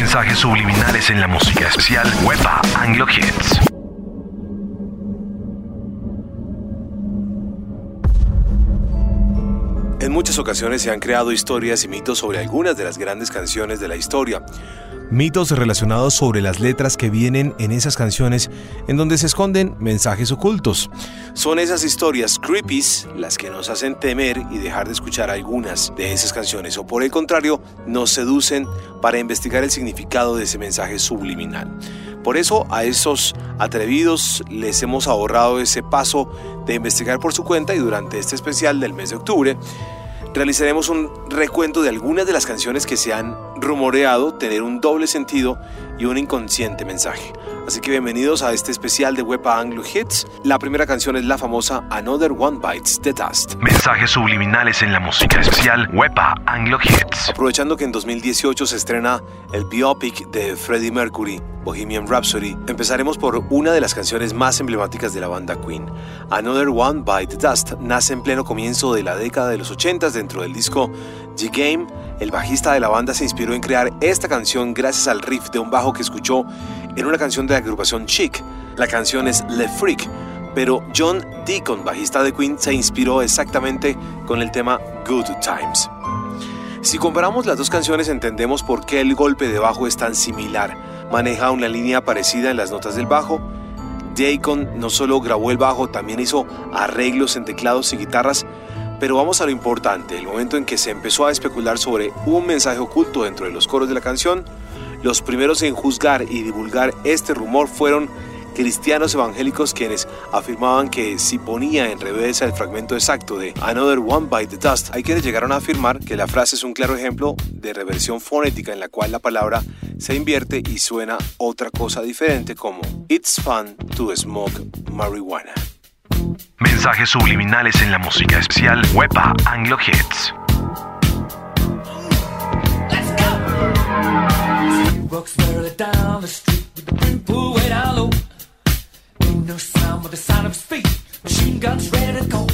Mensajes subliminales en la música especial Wepa Anglo Hits. Muchas ocasiones se han creado historias y mitos sobre algunas de las grandes canciones de la historia. Mitos relacionados sobre las letras que vienen en esas canciones en donde se esconden mensajes ocultos. Son esas historias creepies las que nos hacen temer y dejar de escuchar algunas de esas canciones o por el contrario nos seducen para investigar el significado de ese mensaje subliminal. Por eso a esos atrevidos les hemos ahorrado ese paso de investigar por su cuenta y durante este especial del mes de octubre realizaremos un recuento de algunas de las canciones que se han rumoreado tener un doble sentido y un inconsciente mensaje. Así que bienvenidos a este especial de Wepa Anglo Hits. La primera canción es la famosa Another One Bites the Dust. Mensajes subliminales en la música especial Wepa Anglo Hits. Aprovechando que en 2018 se estrena el biopic de Freddie Mercury, Bohemian Rhapsody, empezaremos por una de las canciones más emblemáticas de la banda Queen. Another One Bite the Dust nace en pleno comienzo de la década de los 80 dentro del disco G-Game. El bajista de la banda se inspiró en crear esta canción gracias al riff de un bajo que escuchó en una canción de la agrupación Chic. La canción es Le Freak, pero John Deacon, bajista de Queen, se inspiró exactamente con el tema Good Times. Si comparamos las dos canciones entendemos por qué el golpe de bajo es tan similar. Maneja una línea parecida en las notas del bajo. Deacon no solo grabó el bajo, también hizo arreglos en teclados y guitarras, pero vamos a lo importante, el momento en que se empezó a especular sobre un mensaje oculto dentro de los coros de la canción, los primeros en juzgar y divulgar este rumor fueron cristianos evangélicos quienes afirmaban que si ponía en reversa el fragmento exacto de Another One by the Dust, hay quienes llegaron a afirmar que la frase es un claro ejemplo de reversión fonética en la cual la palabra se invierte y suena otra cosa diferente como It's fun to smoke marijuana. Mensajes subliminales en la música especial Wepa Anglo Hits. Walks merrily down the street with the brim pulled way down low. Ain't no sound but the sound of his feet. Machine guns ready to go.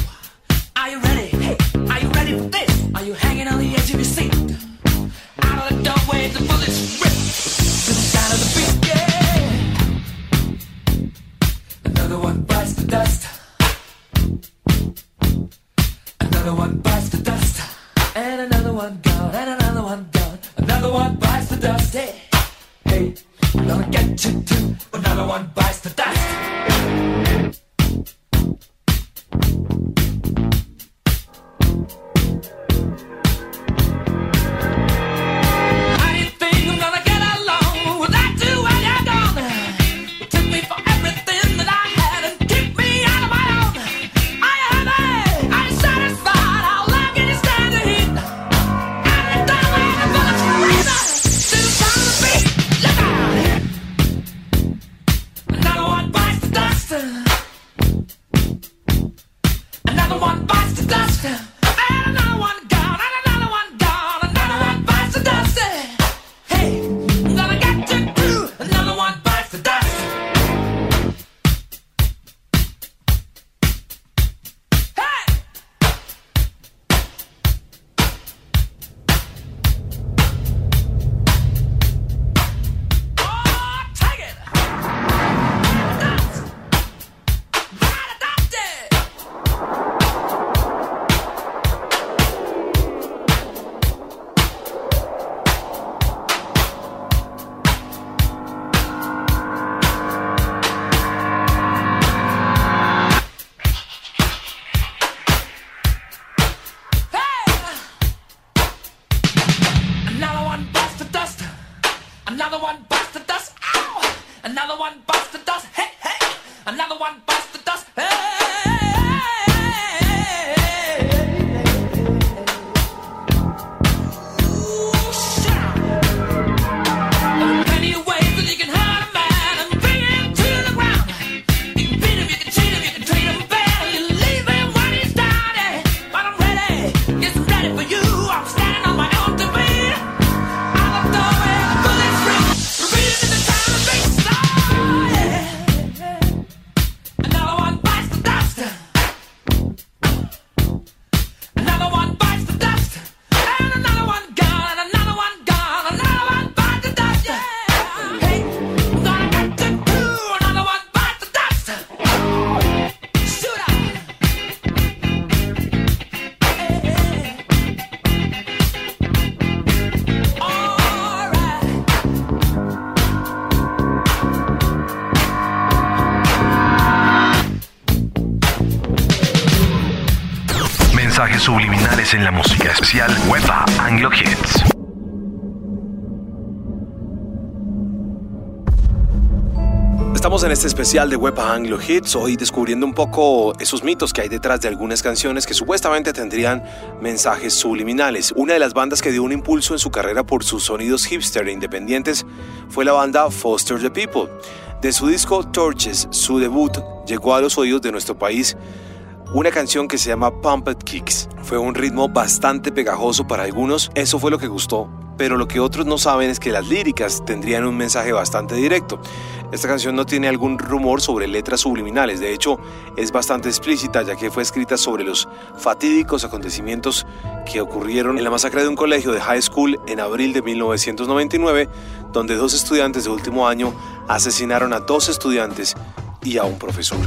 Especial de Wepa Anglo Hits, hoy descubriendo un poco esos mitos que hay detrás de algunas canciones que supuestamente tendrían mensajes subliminales. Una de las bandas que dio un impulso en su carrera por sus sonidos hipster e independientes fue la banda Foster the People. De su disco Torches, su debut llegó a los oídos de nuestro país una canción que se llama Pumped Kicks. Fue un ritmo bastante pegajoso para algunos, eso fue lo que gustó, pero lo que otros no saben es que las líricas tendrían un mensaje bastante directo. Esta canción no tiene algún rumor sobre letras subliminales, de hecho es bastante explícita ya que fue escrita sobre los fatídicos acontecimientos que ocurrieron en la masacre de un colegio de high school en abril de 1999, donde dos estudiantes de último año asesinaron a dos estudiantes y a un profesor.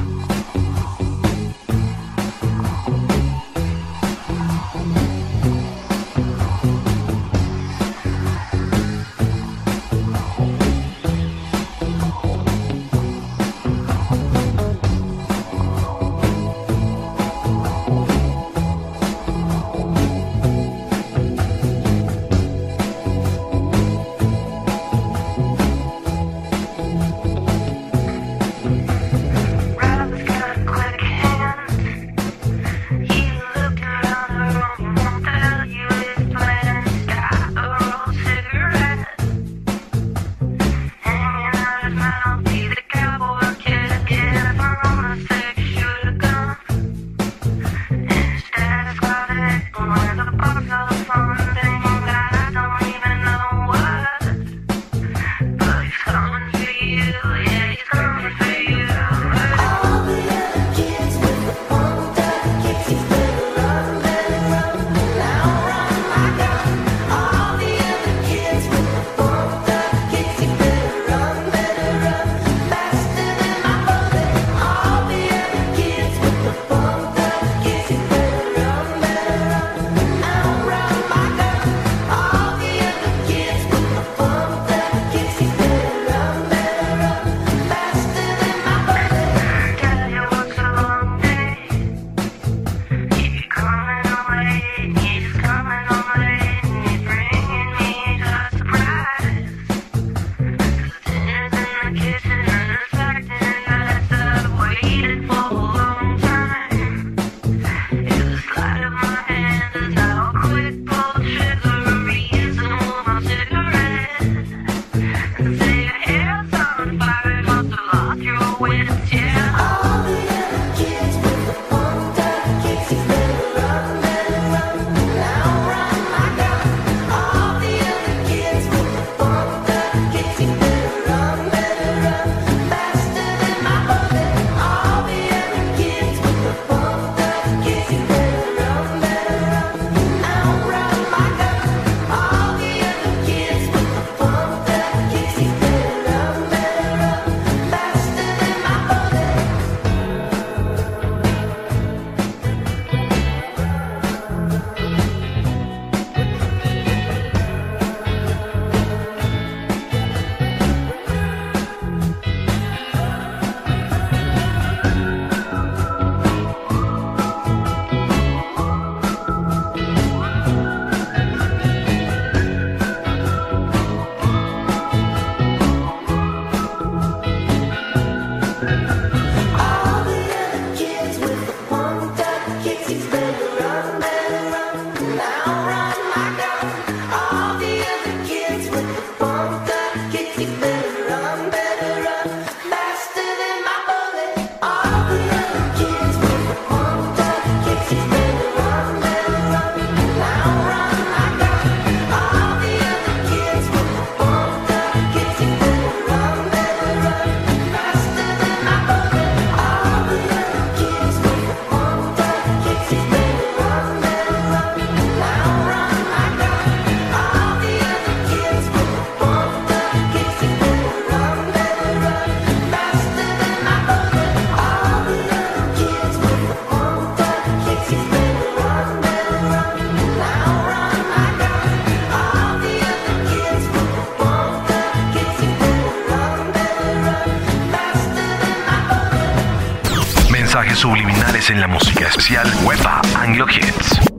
En la música especial Wepa Anglo Hits.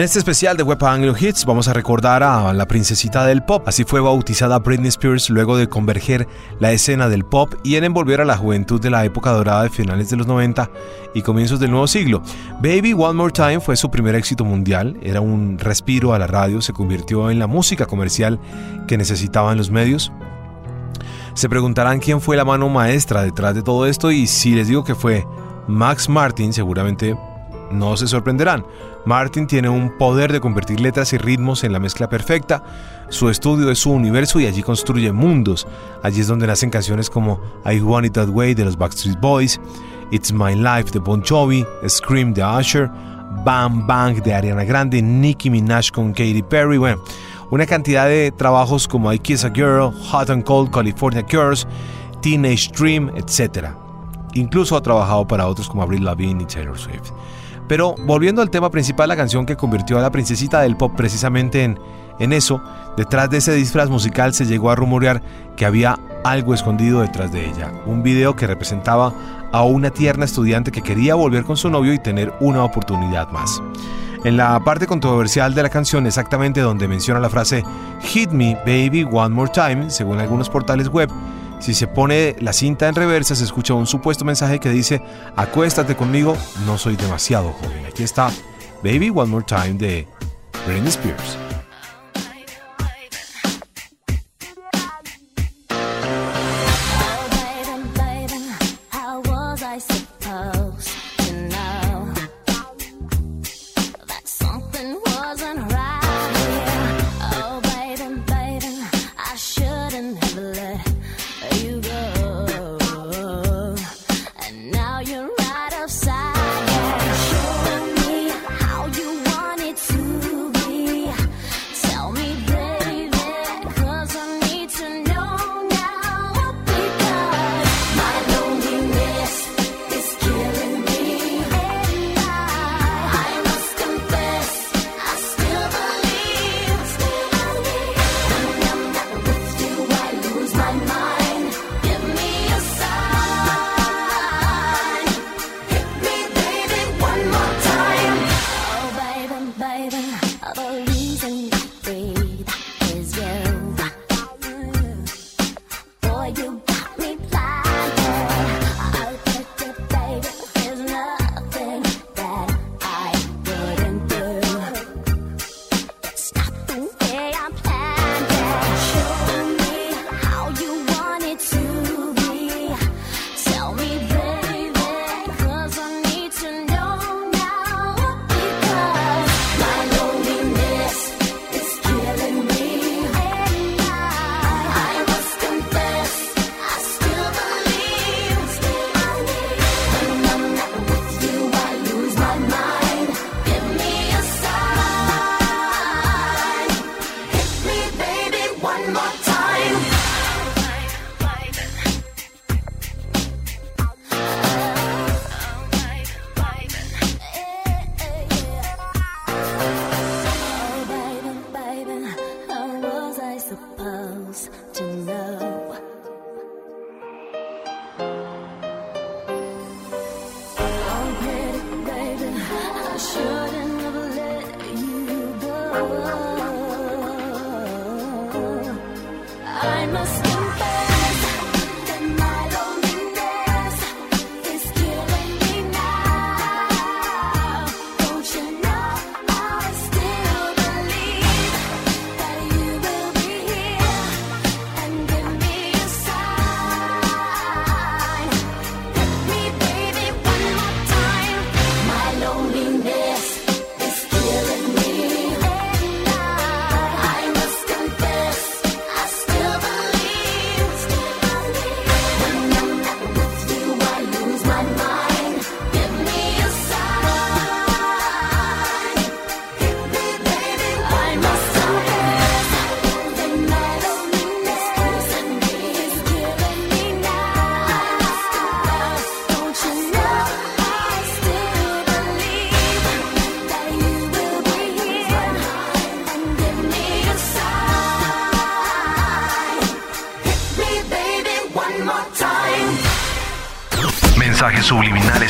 En este especial de Web Anglo Hits vamos a recordar a la princesita del pop. Así fue bautizada Britney Spears luego de converger la escena del pop y en envolver a la juventud de la época dorada de finales de los 90 y comienzos del nuevo siglo. Baby One More Time fue su primer éxito mundial, era un respiro a la radio, se convirtió en la música comercial que necesitaban los medios. Se preguntarán quién fue la mano maestra detrás de todo esto y si les digo que fue Max Martin, seguramente no se sorprenderán. Martin tiene un poder de convertir letras y ritmos en la mezcla perfecta. Su estudio es su universo y allí construye mundos. Allí es donde nacen canciones como I Want It That Way de los Backstreet Boys, It's My Life de Bon Jovi, Scream de Usher, Bam Bang de Ariana Grande, Nicki Minaj con Katy Perry. Bueno, una cantidad de trabajos como I Kiss a Girl, Hot and Cold, California Cures, Teenage Dream, etc. Incluso ha trabajado para otros como Avril Lavigne y Taylor Swift. Pero volviendo al tema principal, la canción que convirtió a la princesita del pop precisamente en, en eso, detrás de ese disfraz musical se llegó a rumorear que había algo escondido detrás de ella. Un video que representaba a una tierna estudiante que quería volver con su novio y tener una oportunidad más. En la parte controversial de la canción, exactamente donde menciona la frase Hit me baby one more time, según algunos portales web, si se pone la cinta en reversa, se escucha un supuesto mensaje que dice, acuéstate conmigo, no soy demasiado joven. Aquí está Baby One More Time de Britney Spears.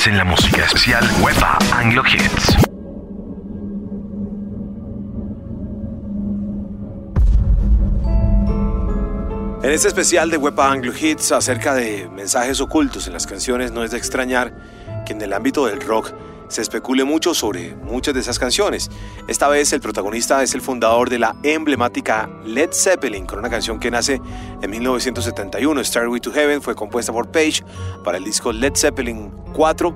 en la música especial Wepa Anglo Hits. En este especial de Wepa Anglo Hits acerca de mensajes ocultos en las canciones no es de extrañar que en el ámbito del rock se especule mucho sobre muchas de esas canciones esta vez el protagonista es el fundador de la emblemática Led Zeppelin, con una canción que nace en 1971, Starway to Heaven, fue compuesta por Page para el disco Led Zeppelin 4.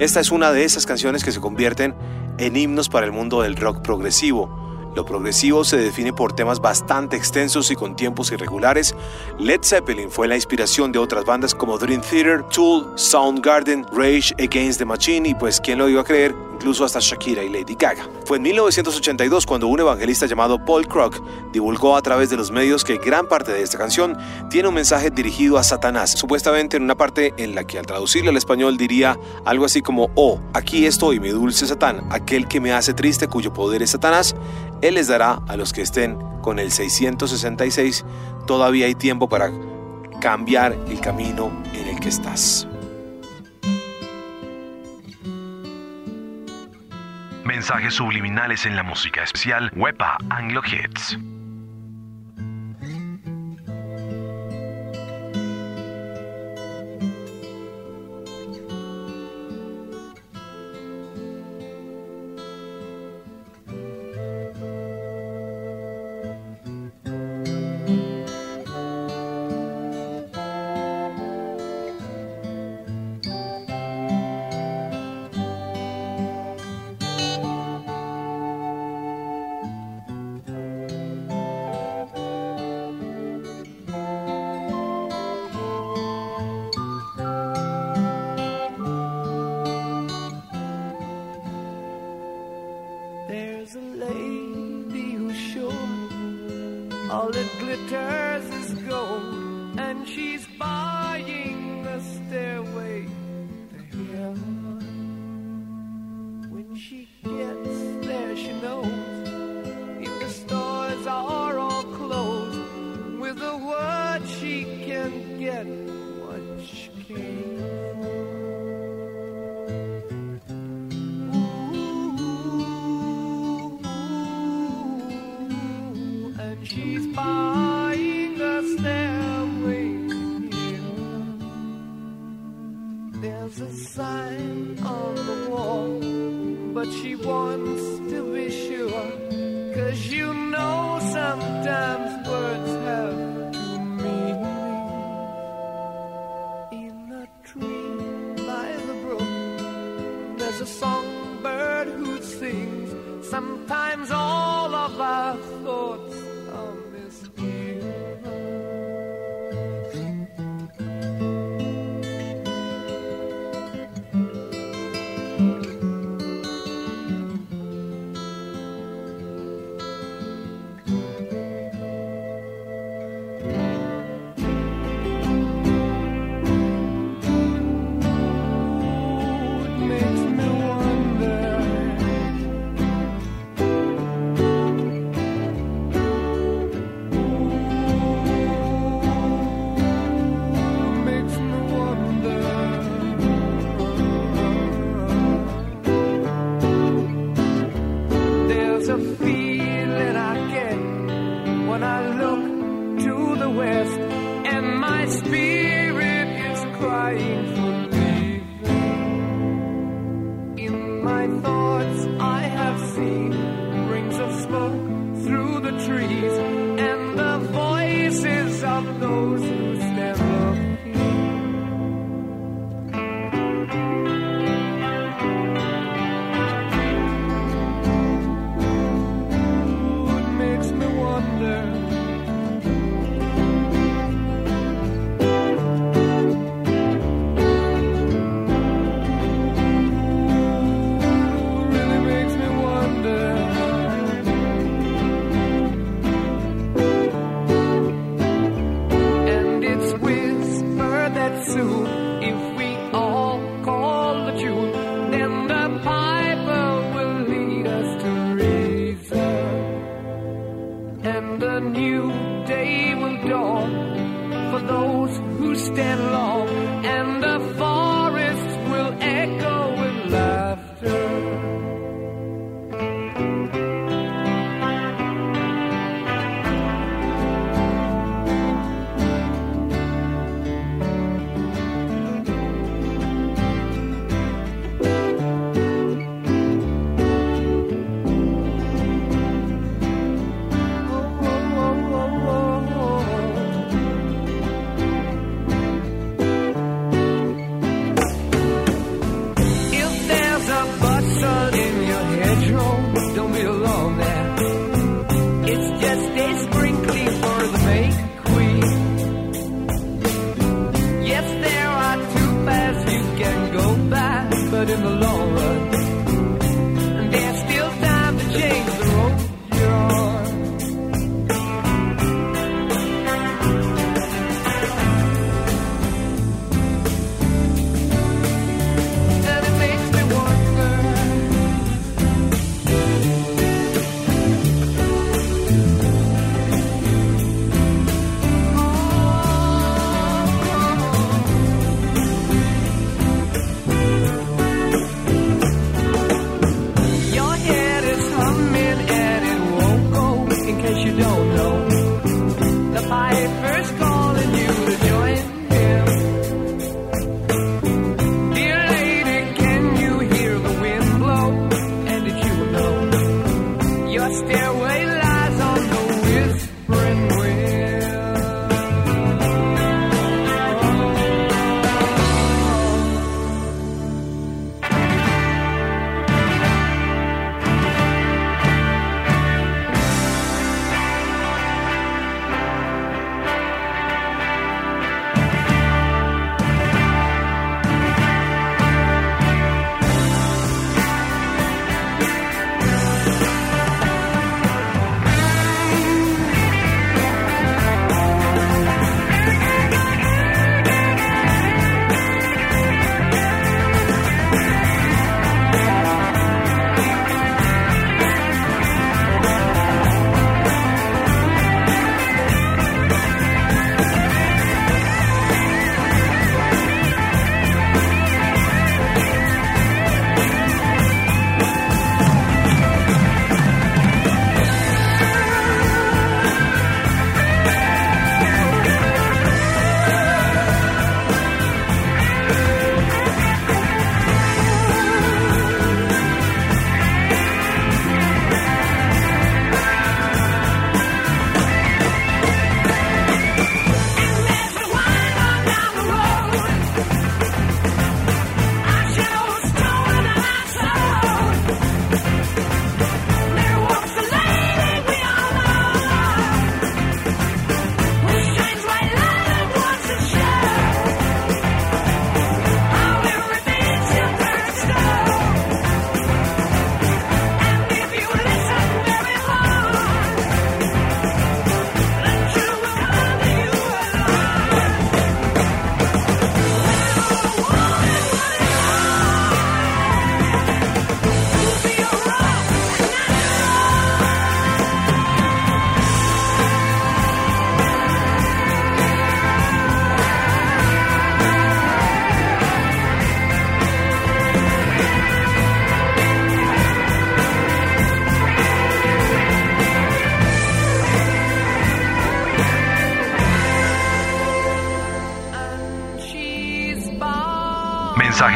Esta es una de esas canciones que se convierten en himnos para el mundo del rock progresivo. Lo progresivo se define por temas bastante extensos y con tiempos irregulares. Led Zeppelin fue la inspiración de otras bandas como Dream Theater, Tool, Soundgarden, Rage Against the Machine y pues quién lo iba a creer, incluso hasta Shakira y Lady Gaga. Fue en 1982 cuando un evangelista llamado Paul Crock divulgó a través de los medios que gran parte de esta canción tiene un mensaje dirigido a Satanás, supuestamente en una parte en la que al traducirle al español diría algo así como, oh, aquí estoy mi dulce Satán, aquel que me hace triste cuyo poder es Satanás, él les dará a los que estén con el 666, todavía hay tiempo para cambiar el camino en el que estás. Mensajes subliminales en la música especial Wepa Anglo Hits. A songbird who sings. Sometimes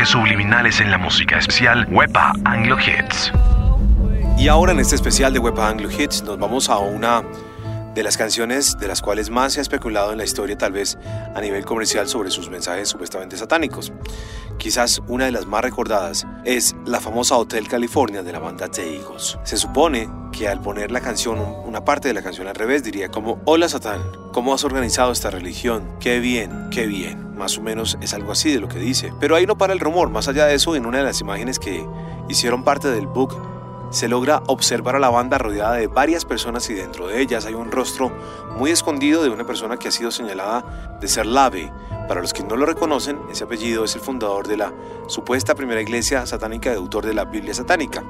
Subliminales en la música especial Wepa Anglo Hits. Y ahora en este especial de Web Anglo Hits nos vamos a una de las canciones de las cuales más se ha especulado en la historia, tal vez a nivel comercial, sobre sus mensajes supuestamente satánicos. Quizás una de las más recordadas es la famosa Hotel California de la banda The Eagles. Se supone que al poner la canción, una parte de la canción al revés, diría como, hola Satán, ¿cómo has organizado esta religión? Qué bien, qué bien. Más o menos es algo así de lo que dice. Pero ahí no para el rumor. Más allá de eso, en una de las imágenes que hicieron parte del book, se logra observar a la banda rodeada de varias personas y dentro de ellas hay un rostro muy escondido de una persona que ha sido señalada de ser Lave. Para los que no lo reconocen, ese apellido es el fundador de la supuesta primera iglesia satánica de autor de la Biblia satánica.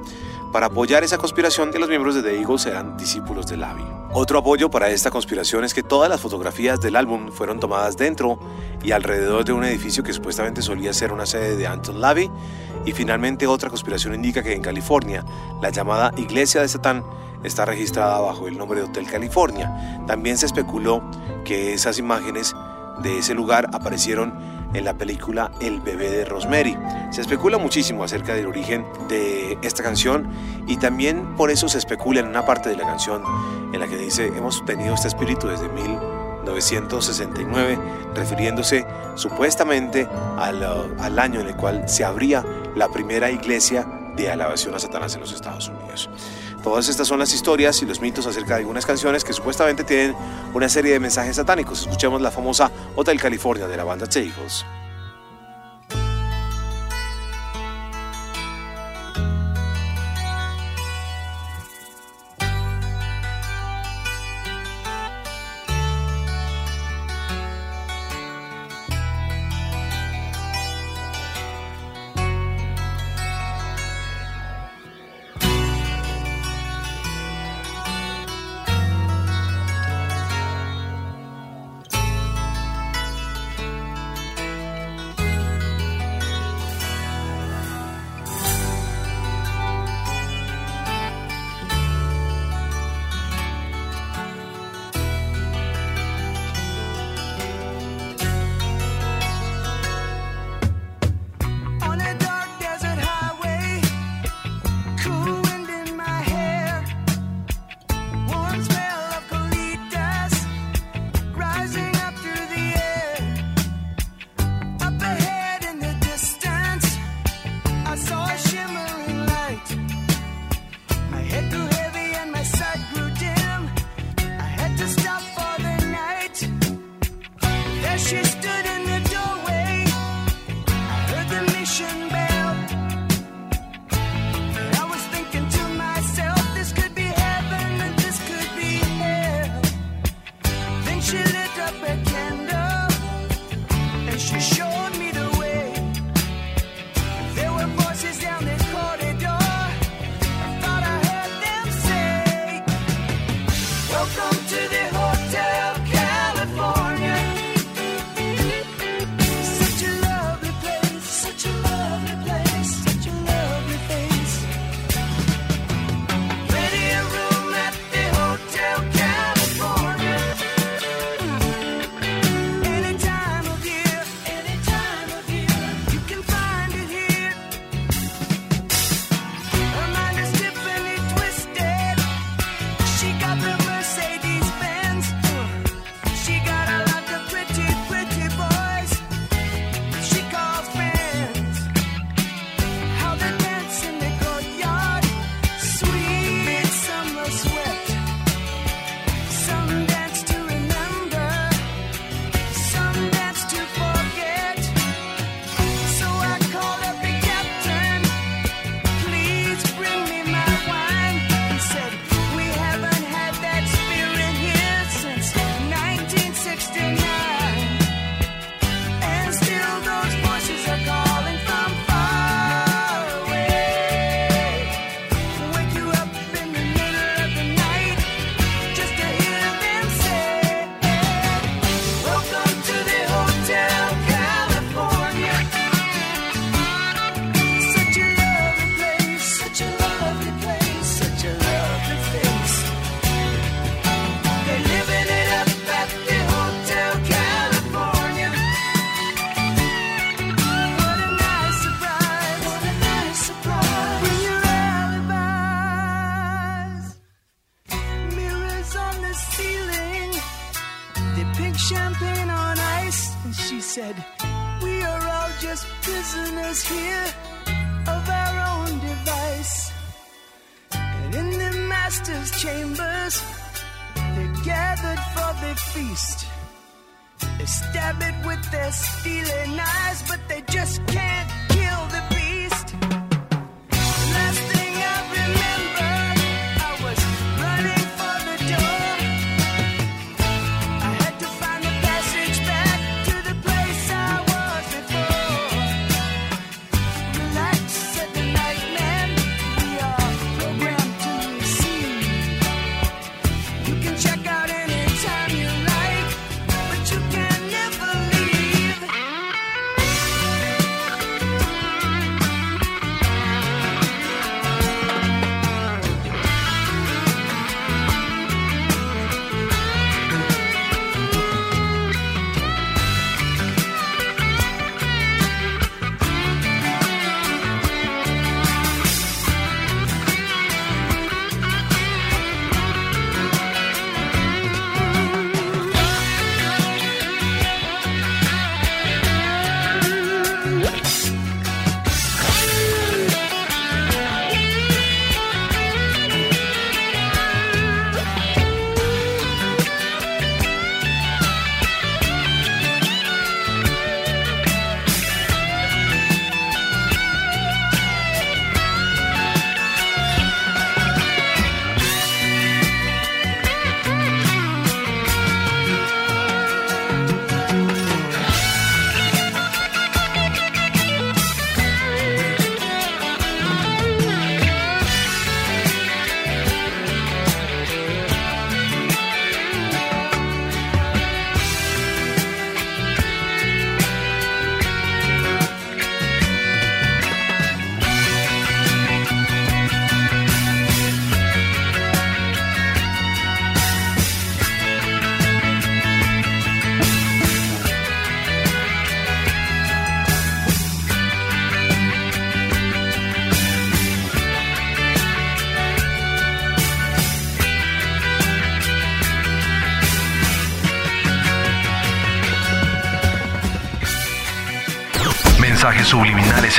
Para apoyar esa conspiración, los miembros de The Eagles eran discípulos de Lavi. Otro apoyo para esta conspiración es que todas las fotografías del álbum fueron tomadas dentro y alrededor de un edificio que supuestamente solía ser una sede de Anton Lavey. Y finalmente otra conspiración indica que en California la llamada Iglesia de Satán está registrada bajo el nombre de Hotel California. También se especuló que esas imágenes de ese lugar aparecieron en la película El bebé de Rosemary. Se especula muchísimo acerca del origen de esta canción y también por eso se especula en una parte de la canción en la que dice hemos tenido este espíritu desde 1969, refiriéndose supuestamente al, al año en el cual se abría la primera iglesia de alabación a Satanás en los Estados Unidos. Todas estas son las historias y los mitos acerca de algunas canciones que supuestamente tienen una serie de mensajes satánicos. Escuchemos la famosa Hotel California de la banda The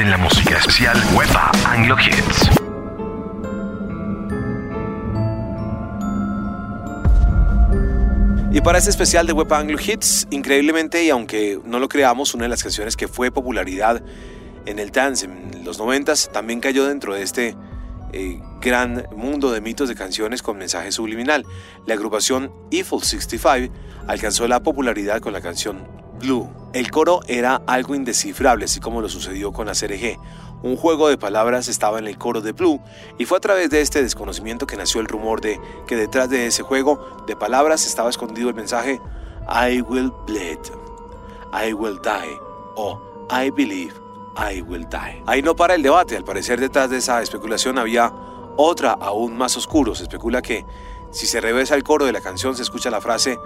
en la música especial Wepa Anglo Hits. Y para este especial de Web Anglo Hits, increíblemente, y aunque no lo creamos, una de las canciones que fue popularidad en el dance en los 90 también cayó dentro de este eh, gran mundo de mitos de canciones con mensaje subliminal. La agrupación Eiffel 65 alcanzó la popularidad con la canción Blue. El coro era algo indescifrable, así como lo sucedió con la CRG. Un juego de palabras estaba en el coro de Blue y fue a través de este desconocimiento que nació el rumor de que detrás de ese juego de palabras estaba escondido el mensaje I will bleed, I will die o I believe I will die. Ahí no para el debate, al parecer detrás de esa especulación había otra aún más oscuro. Se especula que si se revesa el coro de la canción se escucha la frase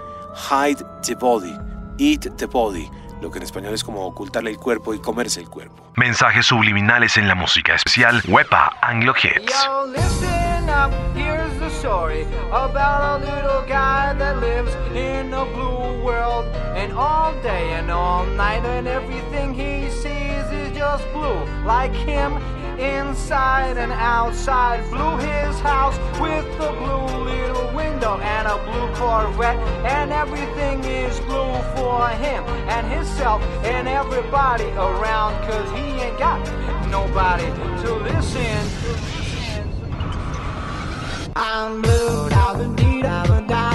hide the body, eat the body, lo que en español es como ocultarle el cuerpo y comerse el cuerpo. Mensajes subliminales en la música especial Wepa Anglo Hits. Yo, listen up, here's the story about a little guy that lives in a blue world. And all day and all night, and everything he sees is just blue. Like him, inside and outside. Blue his house with a blue little window and a blue Corvette. And everything is blue for him and himself and everybody around. Cause he ain't got nobody to listen. I'm blue, da ba dee da ba die,